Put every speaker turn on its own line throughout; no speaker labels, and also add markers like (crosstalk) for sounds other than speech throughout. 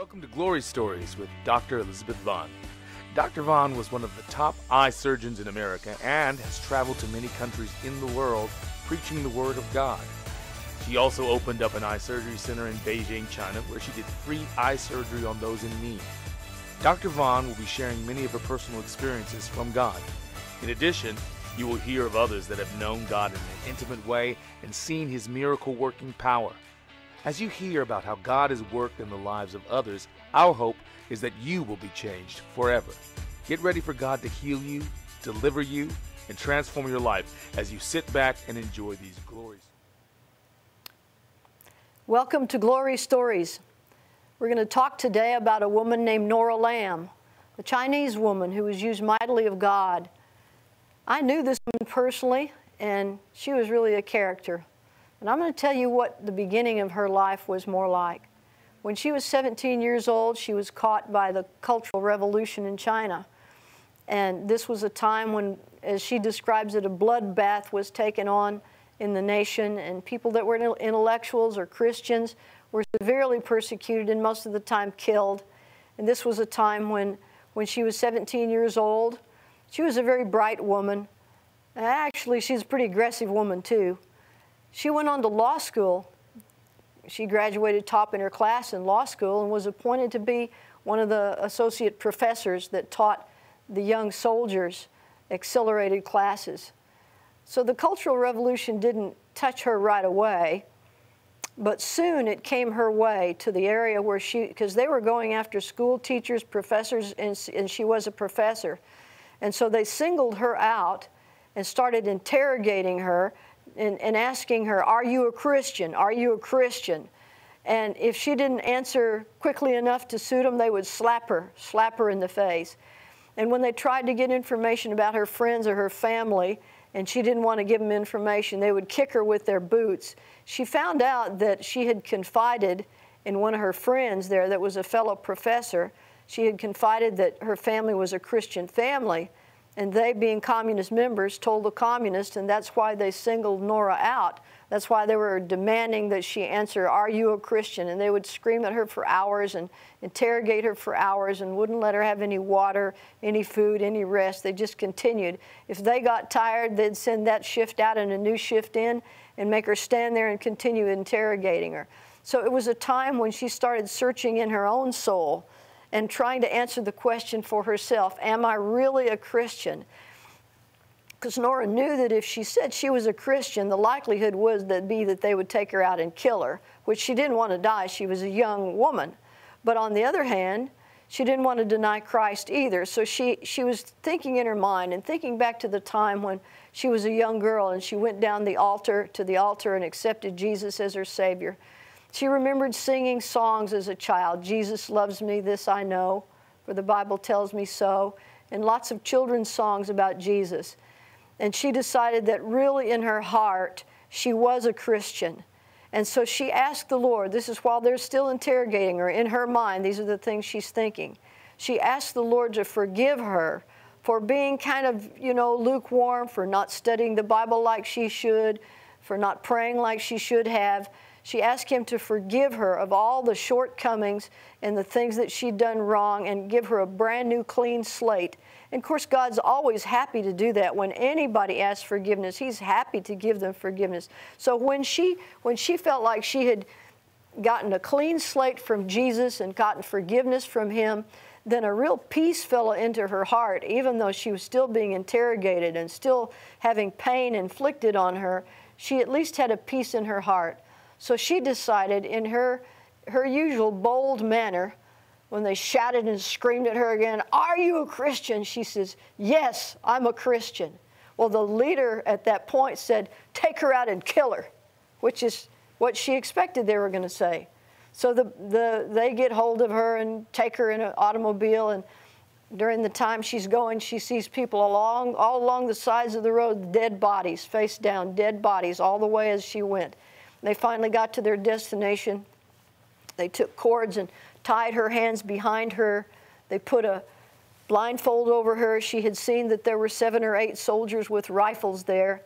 Welcome to Glory Stories with Dr. Elizabeth Vaughn. Dr. Vaughn was one of the top eye surgeons in America and has traveled to many countries in the world preaching the Word of God. She also opened up an eye surgery center in Beijing, China, where she did free eye surgery on those in need. Dr. Vaughn will be sharing many of her personal experiences from God. In addition, you will hear of others that have known God in an intimate way and seen His miracle working power. As you hear about how God has worked in the lives of others, our hope is that you will be changed forever. Get ready for God to heal you, deliver you, and transform your life as you sit back and enjoy these glories.
Welcome to Glory Stories. We're going to talk today about a woman named Nora Lam, a Chinese woman who was used mightily of God. I knew this woman personally, and she was really a character. And I'm going to tell you what the beginning of her life was more like. When she was 17 years old, she was caught by the Cultural Revolution in China. And this was a time when, as she describes it, a bloodbath was taken on in the nation, and people that were intellectuals or Christians were severely persecuted and most of the time killed. And this was a time when, when she was 17 years old. She was a very bright woman. Actually, she's a pretty aggressive woman, too. She went on to law school. She graduated top in her class in law school and was appointed to be one of the associate professors that taught the young soldiers accelerated classes. So the Cultural Revolution didn't touch her right away, but soon it came her way to the area where she, because they were going after school teachers, professors, and, and she was a professor. And so they singled her out and started interrogating her and, and asking her, Are you a Christian? Are you a Christian? And if she didn't answer quickly enough to suit them, they would slap her, slap her in the face. And when they tried to get information about her friends or her family, and she didn't want to give them information, they would kick her with their boots. She found out that she had confided in one of her friends there that was a fellow professor. She had confided that her family was a Christian family, and they, being communist members, told the communists, and that's why they singled Nora out. That's why they were demanding that she answer, Are you a Christian? And they would scream at her for hours and interrogate her for hours and wouldn't let her have any water, any food, any rest. They just continued. If they got tired, they'd send that shift out and a new shift in and make her stand there and continue interrogating her. So it was a time when she started searching in her own soul and trying to answer the question for herself Am I really a Christian? Because Nora knew that if she said she was a Christian, the likelihood was that be that they would take her out and kill her, which she didn't want to die. She was a young woman. But on the other hand, she didn't want to deny Christ either. So she, she was thinking in her mind and thinking back to the time when she was a young girl and she went down the altar to the altar and accepted Jesus as her Savior. She remembered singing songs as a child Jesus loves me, this I know, for the Bible tells me so, and lots of children's songs about Jesus. And she decided that really in her heart, she was a Christian. And so she asked the Lord, this is while they're still interrogating her, in her mind, these are the things she's thinking. She asked the Lord to forgive her for being kind of, you know, lukewarm, for not studying the Bible like she should, for not praying like she should have. She asked him to forgive her of all the shortcomings and the things that she'd done wrong and give her a brand new clean slate. And of course, God's always happy to do that. When anybody asks forgiveness, He's happy to give them forgiveness. So when she when she felt like she had gotten a clean slate from Jesus and gotten forgiveness from Him, then a real peace fell into her heart, even though she was still being interrogated and still having pain inflicted on her. She at least had a peace in her heart. So she decided, in her, her usual bold manner, when they shouted and screamed at her again, Are you a Christian? She says, Yes, I'm a Christian. Well, the leader at that point said, Take her out and kill her, which is what she expected they were going to say. So the, the, they get hold of her and take her in an automobile. And during the time she's going, she sees people along, all along the sides of the road, dead bodies, face down, dead bodies, all the way as she went. They finally got to their destination. They took cords and tied her hands behind her. They put a blindfold over her. She had seen that there were seven or eight soldiers with rifles there.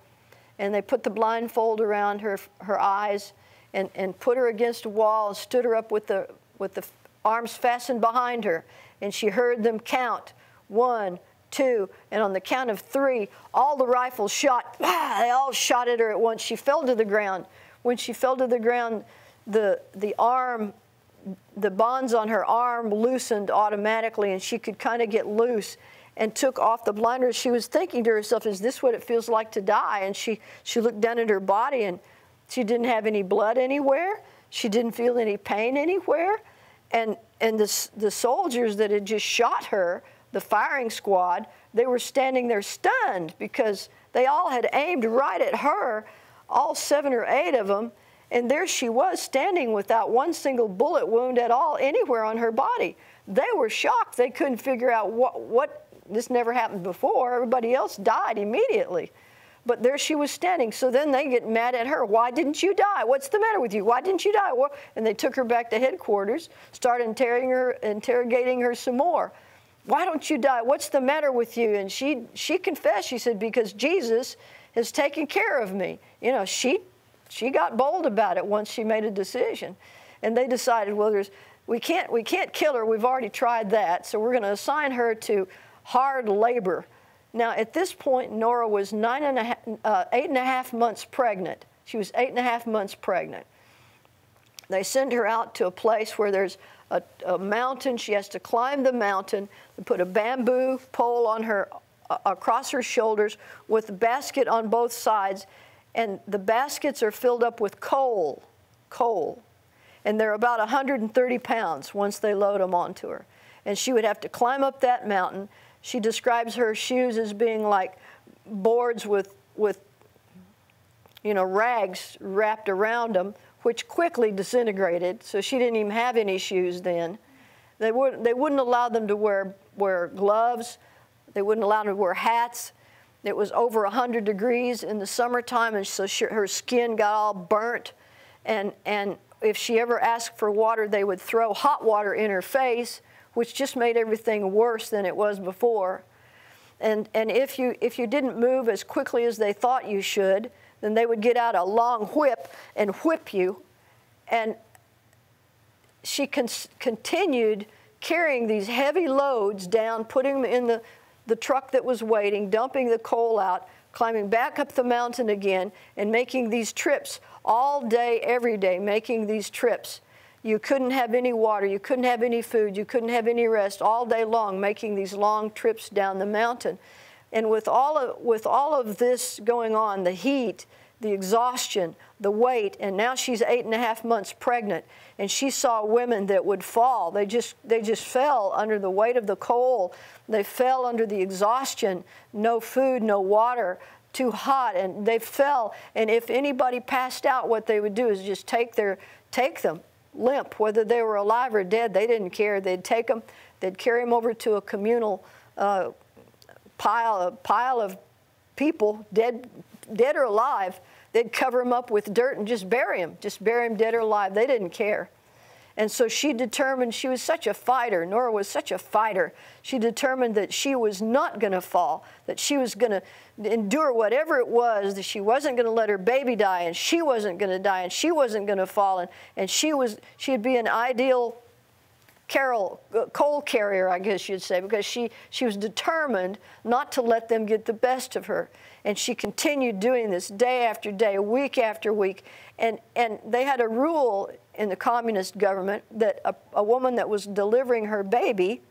And they put the blindfold around her, her eyes and, and put her against a wall and stood her up with the, with the arms fastened behind her, and she heard them count one, two, and on the count of three, all the rifles shot. Ah, they all shot at her at once. She fell to the ground. When she fell to the ground, the, the arm, the bonds on her arm loosened automatically, and she could kind of get loose and took off the blinders. She was thinking to herself, Is this what it feels like to die? And she, she looked down at her body and she didn't have any blood anywhere. She didn't feel any pain anywhere. And, and the, the soldiers that had just shot her, the firing squad, they were standing there stunned because they all had aimed right at her, all seven or eight of them. And there she was standing without one single bullet wound at all anywhere on her body. They were shocked. They couldn't figure out what, what this never happened before. Everybody else died immediately. But there she was standing. So then they get mad at her. Why didn't you die? What's the matter with you? Why didn't you die? And they took her back to headquarters, started interrogating her, interrogating her some more. Why don't you die? What's the matter with you? And she she confessed. She said, because Jesus has taken care of me. You know, she she got bold about it once she made a decision. And they decided, well, there's we can't we can't kill her. We've already tried that. So we're going to assign her to hard labor. Now, at this point, Nora was nine and a half, uh, eight and a half months pregnant. She was eight and a half months pregnant. They send her out to a place where there's a, a mountain. She has to climb the mountain. They put a bamboo pole on her, across her shoulders, with a basket on both sides, and the baskets are filled up with coal, coal, and they're about 130 pounds once they load them onto her. And she would have to climb up that mountain. She describes her shoes as being like boards with, with you know, rags wrapped around them, which quickly disintegrated. So she didn't even have any shoes then. They, would, they wouldn't allow them to wear, wear gloves. They wouldn't allow them to wear hats. It was over 100 degrees in the summertime, and so she, her skin got all burnt. And, and if she ever asked for water, they would throw hot water in her face which just made everything worse than it was before. And, and if, you, if you didn't move as quickly as they thought you should, then they would get out a long whip and whip you. And she con- continued carrying these heavy loads down, putting them in the, the truck that was waiting, dumping the coal out, climbing back up the mountain again, and making these trips all day, every day, making these trips. You couldn't have any water, you couldn't have any food, you couldn't have any rest all day long, making these long trips down the mountain. And with all of, with all of this going on, the heat, the exhaustion, the weight, and now she's eight and a half months pregnant, and she saw women that would fall. They just, they just fell under the weight of the coal. They fell under the exhaustion, no food, no water, too hot, and they fell. And if anybody passed out, what they would do is just take their, take them limp, whether they were alive or dead, they didn't care. They'd take them, they'd carry them over to a communal uh, pile, a pile of people, dead, dead or alive. They'd cover him up with dirt and just bury him, just bury him dead or alive. They didn't care. And so she determined, she was such a fighter, Nora was such a fighter. She determined that she was not going to fall, that she was going to endure whatever it was, that she wasn't going to let her baby die, and she wasn't going to die, and she wasn't going to fall, and, and she was, she'd be an ideal Carol, uh, coal carrier, I guess you'd say, because she, she was determined not to let them get the best of her. And she continued doing this day after day, week after week. And, and they had a rule in the communist government that a, a woman that was delivering her baby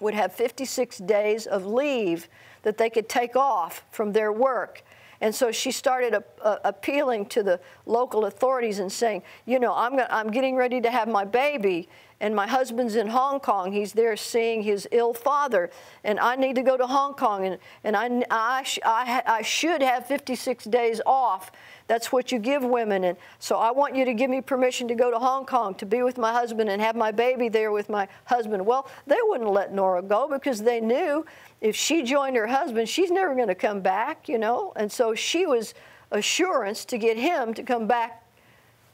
would have 56 days of leave that they could take off from their work. And so she started a, a, appealing to the local authorities and saying, you know, I'm, gonna, I'm getting ready to have my baby, and my husband's in Hong Kong. He's there seeing his ill father, and I need to go to Hong Kong, and, and I, I, I, I should have 56 days off. That's what you give women. And so I want you to give me permission to go to Hong Kong to be with my husband and have my baby there with my husband. Well, they wouldn't let Nora go because they knew if she joined her husband, she's never going to come back, you know. And so she was assurance to get him to come back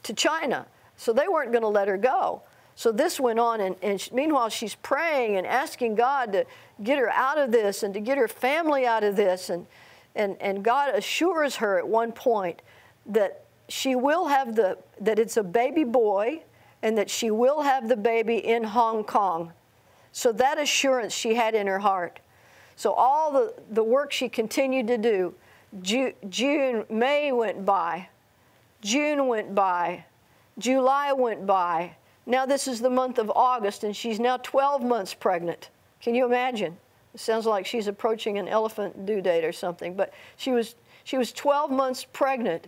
to China. So they weren't going to let her go. So this went on, and, and meanwhile, she's praying and asking God to get her out of this and to get her family out of this. And, and, and God assures her at one point that she will have the, that it's a baby boy and that she will have the baby in Hong Kong. So that assurance she had in her heart. So all the, the work she continued to do, Ju- June, May went by, June went by, July went by. Now this is the month of August, and she's now 12 months pregnant. Can you imagine? It sounds like she's approaching an elephant due date or something, but she was, she was 12 months pregnant,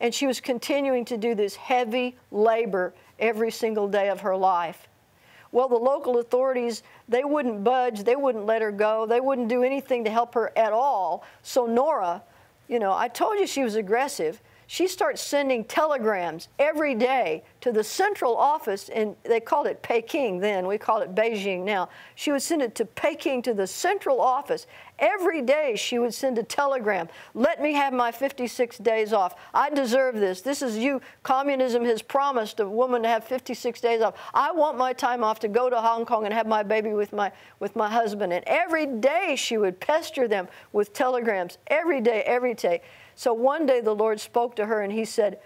and she was continuing to do this heavy labor every single day of her life. Well, the local authorities, they wouldn't budge, they wouldn't let her go, they wouldn't do anything to help her at all. So Nora, you know, I told you she was aggressive she starts sending telegrams every day to the central office, and they called it Peking then, we call it Beijing now. She would send it to Peking to the central office. Every day she would send a telegram let me have my 56 days off. I deserve this. This is you. Communism has promised a woman to have 56 days off. I want my time off to go to Hong Kong and have my baby with my, with my husband. And every day she would pester them with telegrams, every day, every day. So one day the Lord spoke to her and he said,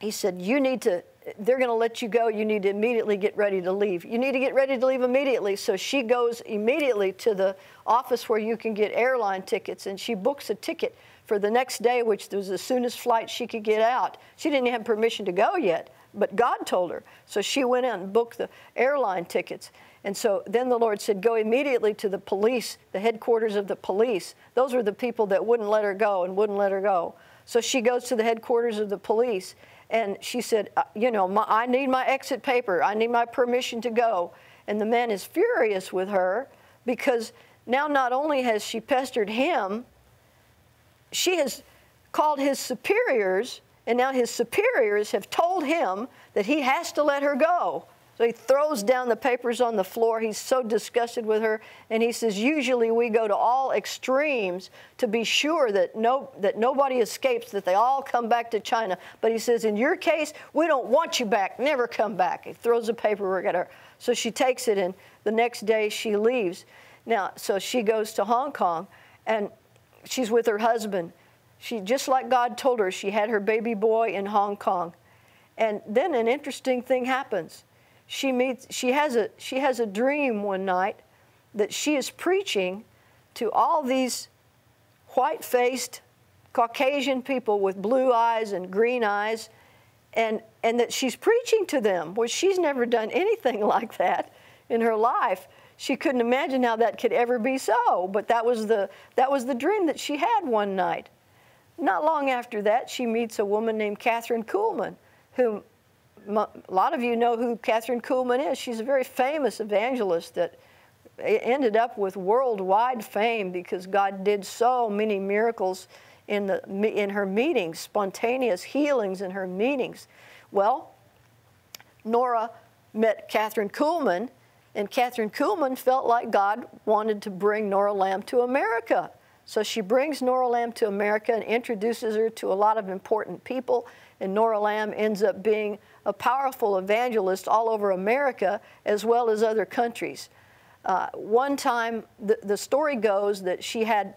he said, you need to, they're going to let you go. You need to immediately get ready to leave. You need to get ready to leave immediately. So she goes immediately to the office where you can get airline tickets and she books a ticket for the next day, which was the soonest flight she could get out. She didn't have permission to go yet, but God told her. So she went out and booked the airline tickets. And so then the Lord said, Go immediately to the police, the headquarters of the police. Those were the people that wouldn't let her go and wouldn't let her go. So she goes to the headquarters of the police and she said, uh, You know, my, I need my exit paper. I need my permission to go. And the man is furious with her because now not only has she pestered him, she has called his superiors, and now his superiors have told him that he has to let her go. So he throws down the papers on the floor. He's so disgusted with her. And he says, usually we go to all extremes to be sure that, no, that nobody escapes, that they all come back to China. But he says, in your case, we don't want you back. Never come back. He throws the paperwork at her. So she takes it, and the next day she leaves. Now, so she goes to Hong Kong, and she's with her husband. She, just like God told her, she had her baby boy in Hong Kong. And then an interesting thing happens she meets she has a she has a dream one night that she is preaching to all these white-faced Caucasian people with blue eyes and green eyes and and that she's preaching to them which she's never done anything (laughs) like that in her life. She couldn't imagine how that could ever be so but that was the that was the dream that she had one night. Not long after that she meets a woman named Kathryn Kuhlman whom a lot of you know who Kathryn Kuhlman is. She's a very famous evangelist that ended up with worldwide fame because God did so many miracles in, the, in her meetings, spontaneous healings in her meetings. Well, Nora met Kathryn Kuhlman, and Kathryn Kuhlman felt like God wanted to bring Nora Lam to America. So she brings Nora Lam to America and introduces her to a lot of important people, and Nora Lam ends up being a powerful evangelist all over America as well as other countries. Uh, one time, the, the story goes that she had,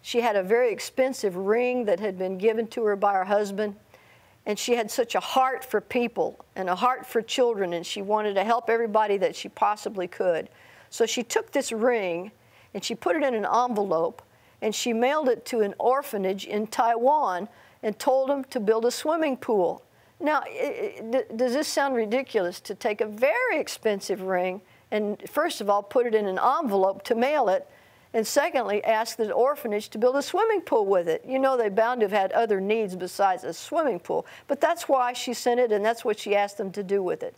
she had a very expensive ring that had been given to her by her husband, and she had such a heart for people and a heart for children, and she wanted to help everybody that she possibly could. So she took this ring and she put it in an envelope and she mailed it to an orphanage in Taiwan and told them to build a swimming pool. Now, does this sound ridiculous to take a very expensive ring and, first of all, put it in an envelope to mail it, and secondly, ask the orphanage to build a swimming pool with it? You know, they bound to have had other needs besides a swimming pool, but that's why she sent it, and that's what she asked them to do with it.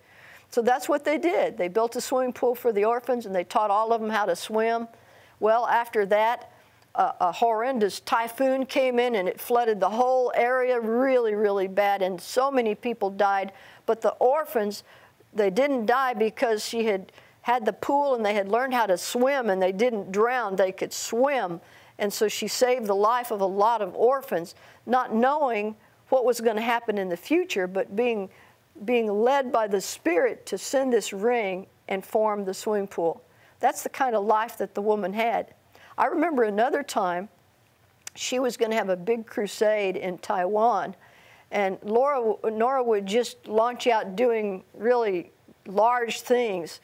So that's what they did. They built a swimming pool for the orphans, and they taught all of them how to swim. Well, after that, a, a, horrendous typhoon came in and it flooded the whole area really, really bad, and so many people died. But the orphans, they didn't die because she had had the pool and they had learned how to swim and they didn't drown, they could swim. And so she saved the life of a lot of orphans, not knowing what was going to happen in the future, but being, being led by the Spirit to send this ring and form the swimming pool. That's the kind of life that the woman had. I remember another time she was going to have a big crusade in Taiwan. And Laura, Nora would just launch out doing really large things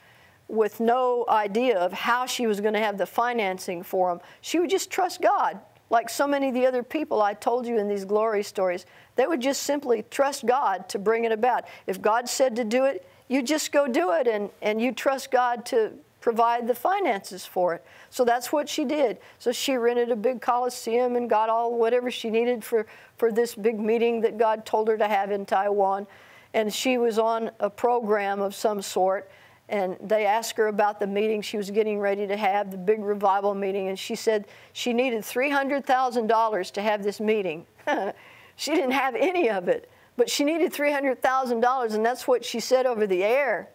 with no idea of how she was going to have the financing for them. She would just trust God, like so many of the other people I told you in these glory stories. They would just simply trust God to bring it about. If God said to do it, you just go do it and, and you trust God to provide the finances for it. So that's what she did. So she rented a big coliseum and got all whatever she needed for, for this big meeting that God told her to have in Taiwan. And she was on a program of some sort. And they asked her about the meeting she was getting ready to have, the big revival meeting. And she said she needed $300,000 to have this meeting. (laughs) she didn't have any of it, but she needed $300,000. And that's what she said over the air.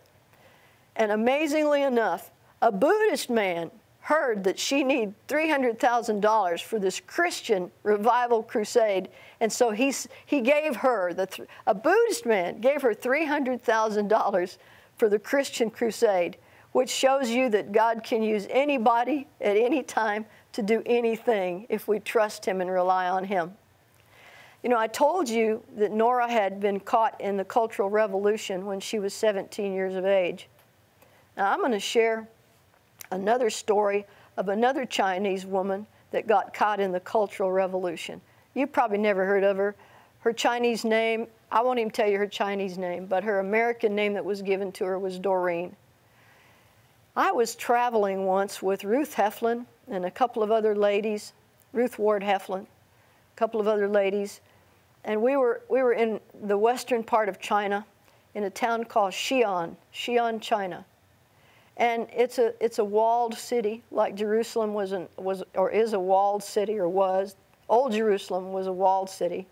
And amazingly enough, a Buddhist man heard that she needed $300,000 for this Christian revival crusade. And so he, he gave her, the th- a Buddhist man gave her $300,000 for the Christian crusade, which shows you that God can use anybody at any time to do anything if we trust Him and rely on Him. You know, I told you that Nora had been caught in the Cultural Revolution when she was 17 years of age. Now, I'm going to share another story of another Chinese woman that got caught in the Cultural Revolution. You probably never heard of her. Her Chinese name, I won't even tell you her Chinese name, but her American name that was given to her was Doreen. I was traveling once with Ruth Heflin and a couple of other ladies, Ruth Ward Heflin, a couple of other ladies, and we were, we were in the western part of China in a town called Xi'an, Xi'an, China. And it's a, it's a walled city, like Jerusalem was, an, was or is a walled city or was. Old Jerusalem was a walled city.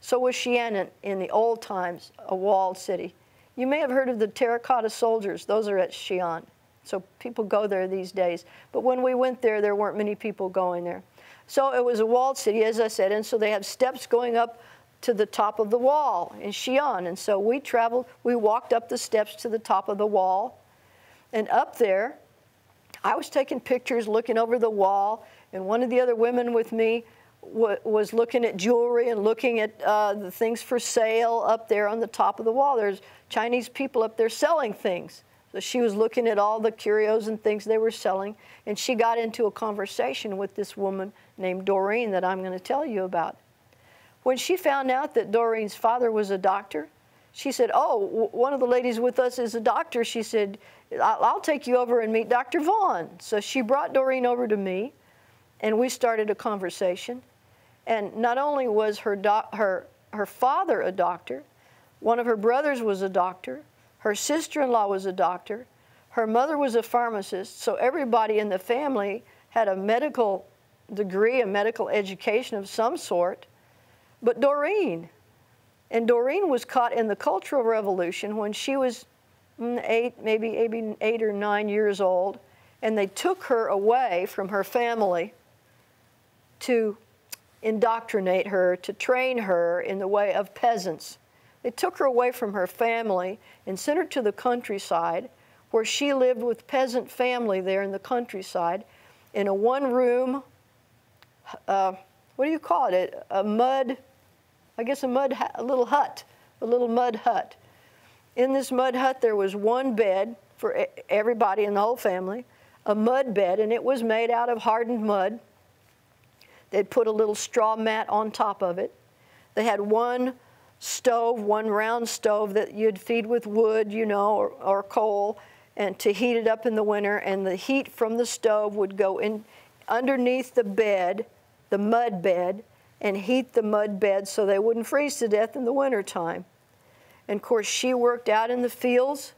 So was Xi'an in the old times, a walled city. You may have heard of the terracotta soldiers. Those are at Xi'an. So people go there these days. But when we went there, there weren't many people going there. So it was a walled city, as I said, and so they have steps going up to the top of the wall in Xi'an. And so we traveled, we walked up the steps to the top of the wall, and up there, I was taking pictures, looking over the wall, and one of the other women with me was looking at jewelry and looking at uh, the things for sale up there on the top of the wall. There's Chinese people up there selling things. So she was looking at all the curios and things they were selling, and she got into a conversation with this woman named Doreen that I'm going to tell you about. When she found out that Doreen's father was a doctor, she said, Oh, one of the ladies with us is a doctor. She said, I'll take you over and meet Dr. Vaughn. So she brought Doreen over to me, and we started a conversation. And not only was her, her, her father a doctor, one of her brothers was a doctor, her sister in law was a doctor, her mother was a pharmacist, so everybody in the family had a medical degree, a medical education of some sort. But Doreen, and Doreen was caught in the Cultural Revolution when she was Mm, eight, maybe, eight or nine years old, and they took her away from her family to indoctrinate her, to train her in the way of peasants. They took her away from her family and sent her to the countryside, where she lived with peasant family there in the countryside, in a one-room, uh, what do you call it? A, a mud, I guess a mud, a little hut, a little mud hut. In this mud hut, there was one bed for everybody in the whole family, a mud bed, and it was made out of hardened mud. They'd put a little straw mat on top of it. They had one stove, one round stove that you'd feed with wood, you know, or, or coal, and to heat it up in the winter. And the heat from the stove would go in underneath the bed, the mud bed, and heat the mud bed so they wouldn't freeze to death in the wintertime. And of course, she worked out in the fields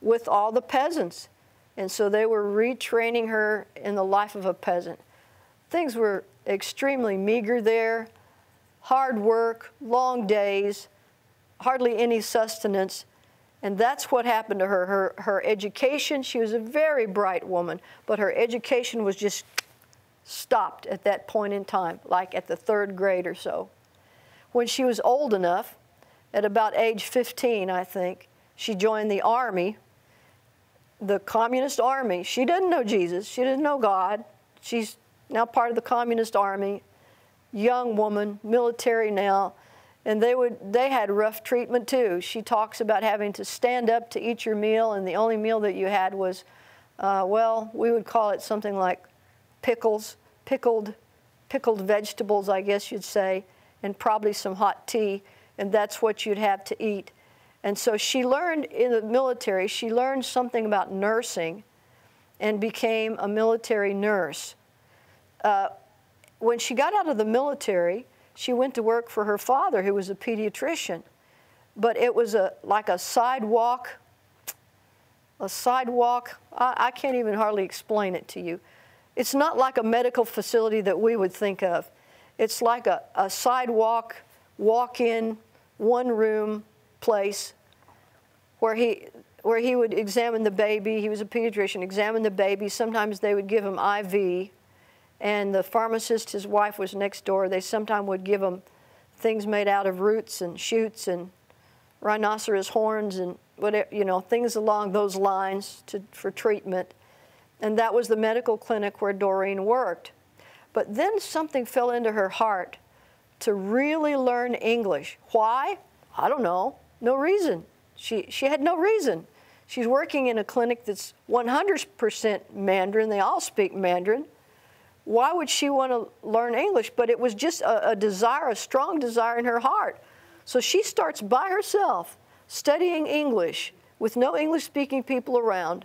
with all the peasants. And so they were retraining her in the life of a peasant. Things were extremely meager there hard work, long days, hardly any sustenance. And that's what happened to her. Her, her education, she was a very bright woman, but her education was just stopped at that point in time, like at the third grade or so. When she was old enough, at about age 15, I think, she joined the army, the communist army. She didn't know Jesus, she didn't know God. She's now part of the communist army, young woman, military now, and they would they had rough treatment too. She talks about having to stand up to eat your meal, and the only meal that you had was, uh, well, we would call it something like pickles, pickled, pickled vegetables, I guess you'd say, and probably some hot tea, and that's what you'd have to eat. And so she learned in the military. She learned something about nursing, and became a military nurse. Uh, when she got out of the military she went to work for her father, who was a pediatrician. But it was a like a sidewalk, a sidewalk. I, I can't even hardly explain it to you. It's not like a medical facility that we would think of. It's like a, a sidewalk, walk in, one room place where he, where he would examine the baby. He was a pediatrician, examine the baby. Sometimes they would give him IV and the pharmacist, his wife, was next door. They sometimes would give him things made out of roots and shoots and rhinoceros horns and whatever, you know, things along those lines to, for treatment. And that was the medical clinic where Doreen worked. But then something fell into her heart to really learn English. Why? I don't know. No reason. She, she had no reason. She's working in a clinic that's 100% Mandarin. They all speak Mandarin why would she want to learn English? But it was just a, a, desire, a strong desire in her heart. So she starts by herself studying English with no English speaking people around.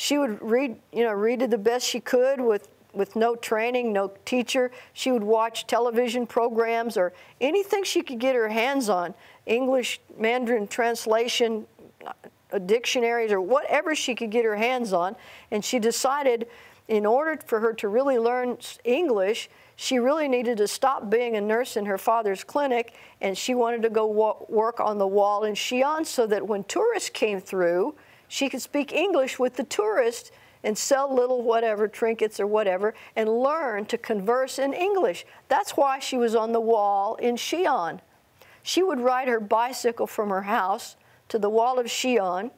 She would read, you know, read the best she could with, with no training, no teacher. She would watch television programs or anything she could get her hands on, English, Mandarin translation, uh, dictionaries, or whatever she could get her hands on. And she decided in order for her to really learn English, she really needed to stop being a nurse in her father's clinic and she wanted to go work on the wall in Xi'an so that when tourists came through, she could speak English with the tourists and sell little whatever, trinkets or whatever, and learn to converse in English. That's why she was on the wall in Xi'an. She would ride her bicycle from her house to the wall of Xi'an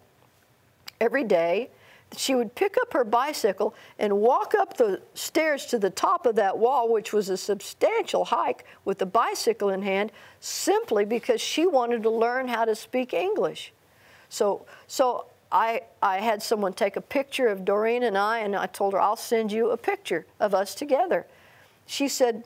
every day she would pick up her bicycle and walk up the stairs to the top of that wall, which was a substantial hike with the bicycle in hand, simply because she wanted to learn how to speak English. So, so I, I had someone take a picture of Doreen and I, and I told her, I'll send you a picture of us together. She said,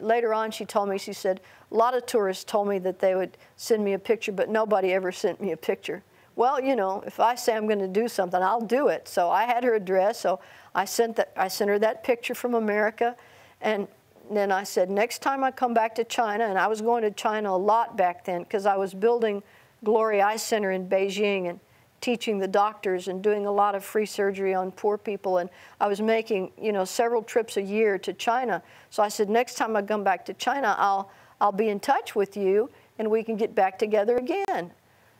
later on, she told me, she said, a lot of tourists told me that they would send me a picture, but nobody ever sent me a picture well, you know, if I say I'm going to do something, I'll do it. So I had her address, so I sent, that, I sent her that picture from America, and then I said, next time I come back to China, and I was going to China a lot back then because I was building Glory Eye Center in Beijing and teaching the doctors and doing a lot of free surgery on poor people, and I was making, you know, several trips a year to China. So I said, next time I come back to China, I'll, I'll be in touch with you, and we can get back together again.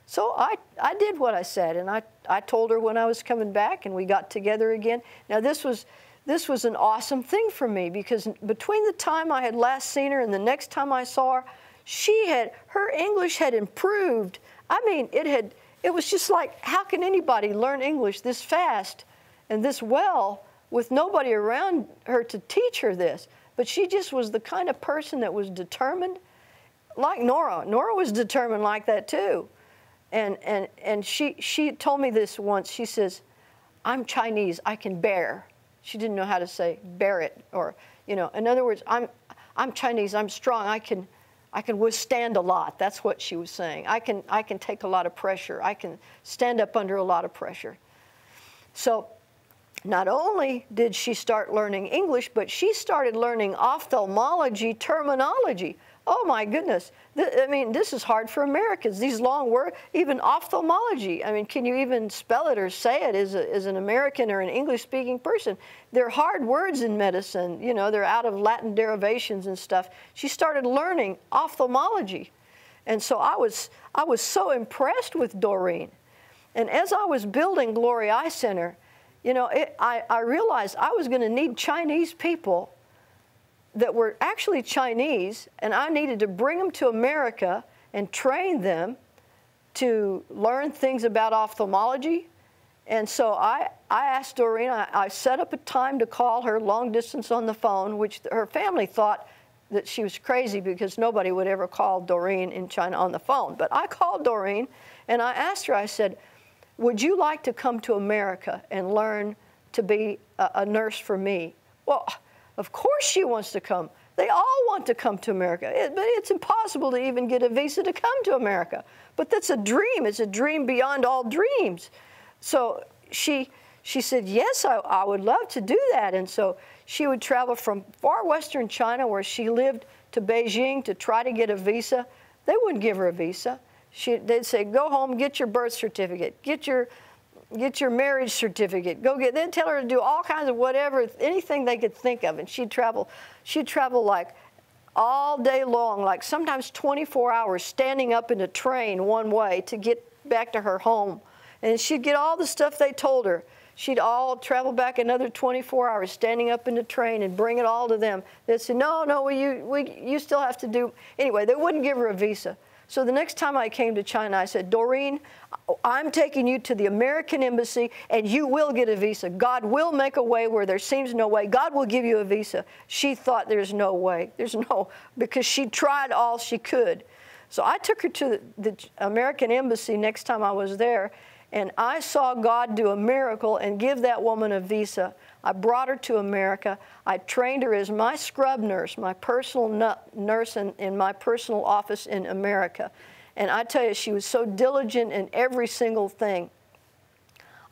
So I, I did what I said, and I, I told her when I was coming back, and we got together again. Now, this was, this was an awesome thing for me because between the time I had last seen her and the next time I saw her, she had, her English had improved. I mean, it had, it was just like, how can anybody learn English this fast and this well with nobody around her to teach her this? But she just was the kind of person that was determined, like Nora. Nora was determined like that too. And, and, and she, she told me this once. She says, I'm Chinese, I can bear. She didn't know how to say bear it or, you know, in other words, I'm, I'm Chinese, I'm strong, I can, I can withstand a lot. That's what she was saying. I can, I can take a lot of pressure. I can stand up under a lot of pressure. So not only did she start learning English, but she started learning ophthalmology terminology. Oh my goodness. I mean, this is hard for Americans. These long words, even ophthalmology. I mean, can you even spell it or say it as, a, as an American or an English speaking person? They're hard words in medicine. You know, they're out of Latin derivations and stuff. She started learning ophthalmology. And so I was, I was so impressed with Doreen. And as I was building Glory Eye Center, you know, it, I, I realized I was going to need Chinese people that were actually Chinese, and I needed to bring them to America and train them to learn things about ophthalmology. And so I, I asked Doreen, I, I set up a time to call her long distance on the phone, which her family thought that she was crazy because nobody would ever call Doreen in China on the phone. But I called Doreen and I asked her, I said, Would you like to come to America and learn to be a, a nurse for me? Well, of course she wants to come. They all want to come to America, it, but it's impossible to even get a visa to come to America. But that's a dream. It's a dream beyond all dreams. So she she said, Yes, I, I would love to do that. And so she would travel from far western China, where she lived, to Beijing to try to get a visa. They wouldn't give her a visa. She, they'd say, Go home, get your birth certificate, get your get your marriage certificate. Go get. They'd tell her to do all kinds of whatever, anything they could think of, and she'd travel. She'd travel like all day long, like sometimes 24 hours, standing up in a train one way to get back to her home, and she'd get all the stuff they told her. She'd all travel back another 24 hours, standing up in the train and bring it all to them. They'd say, "No, no, we, you, we, you still have to do." Anyway, they wouldn't give her a visa. So the next time I came to China, I said, Doreen, I'm taking you to the American embassy and you will get a visa. God will make a way where there seems no way. God will give you a visa. She thought there's no way. There's no, because she tried all she could. So I took her to the, American embassy next time I was there and I saw God do a miracle and give that woman a visa. I brought her to America. I trained her as my scrub nurse, my personal nurse in, in my personal office in America. And I tell you, she was so diligent in every single thing.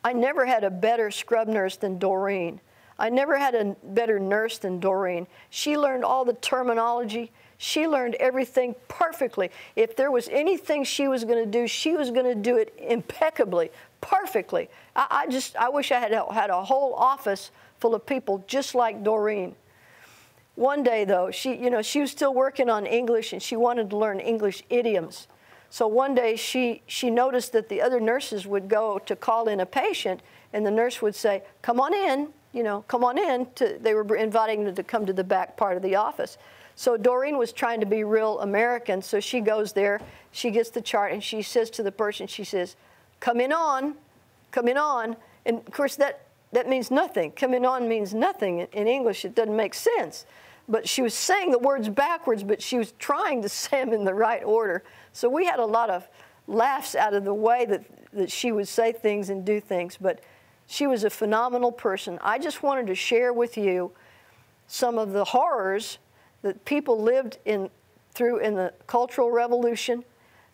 I never had a better scrub nurse than Doreen. I never had a better nurse than Doreen. She learned all the terminology. She learned everything perfectly. If there was anything she was going to do, she was going to do it impeccably, perfectly. I, I, just, I wish I had had a whole office full of people just like Doreen. One day, though, she, you know, she was still working on English and she wanted to learn English idioms. So one day she, she noticed that the other nurses would go to call in a patient and the nurse would say, come on in, you know, come on in. To, they were inviting them to come to the back part of the office. So Doreen was trying to be real American, so she goes there, she gets the chart, and she says to the person, she says, come in on, come in on. And of course, that, that means nothing. Coming on means nothing. In English, it doesn't make sense. But she was saying the words backwards, but she was trying to (laughs) say them in the right order. So we had a lot of laughs out of the way that, that she would say things and do things. But she was a phenomenal person. I just wanted to share with you some of the horrors that people lived in through in the Cultural Revolution,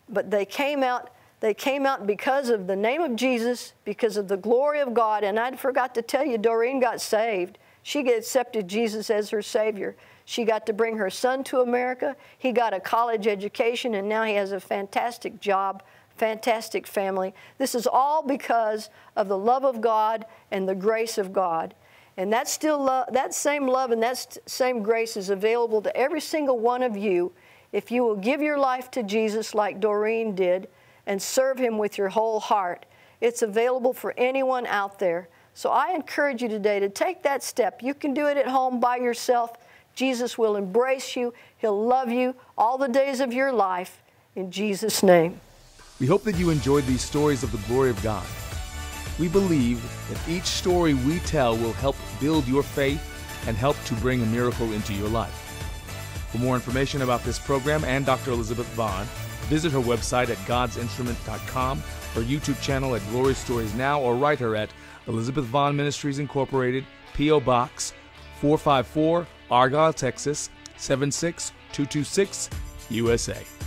but they came out they came out because of the name of Jesus, because of the glory of God. And I forgot to tell you, Doreen got saved. She accepted Jesus as her Savior. She got to bring her son to America. He got a college education, and now he has a fantastic job, fantastic family. This is all because of the love of God and the grace of God. And that still that same love and that same grace is available to every single one of you if you will give your life to Jesus like Doreen did and serve him with your whole heart. It's available for anyone out there. So I encourage you today to take that step. You can do it at home by yourself. Jesus will embrace you. He'll love you all the days of your life in Jesus name.
We hope that you enjoyed these stories of the glory of God. We believe that each story we tell will help build your faith and help to bring a miracle into your life. For more information about this program and Dr. Elizabeth Vaughn, visit her website at godsinstrument.com, her YouTube channel at Glory Stories Now, or write her at Elizabeth Vaughn Ministries Incorporated, P.O. Box 454, Argyle, Texas 76226, USA.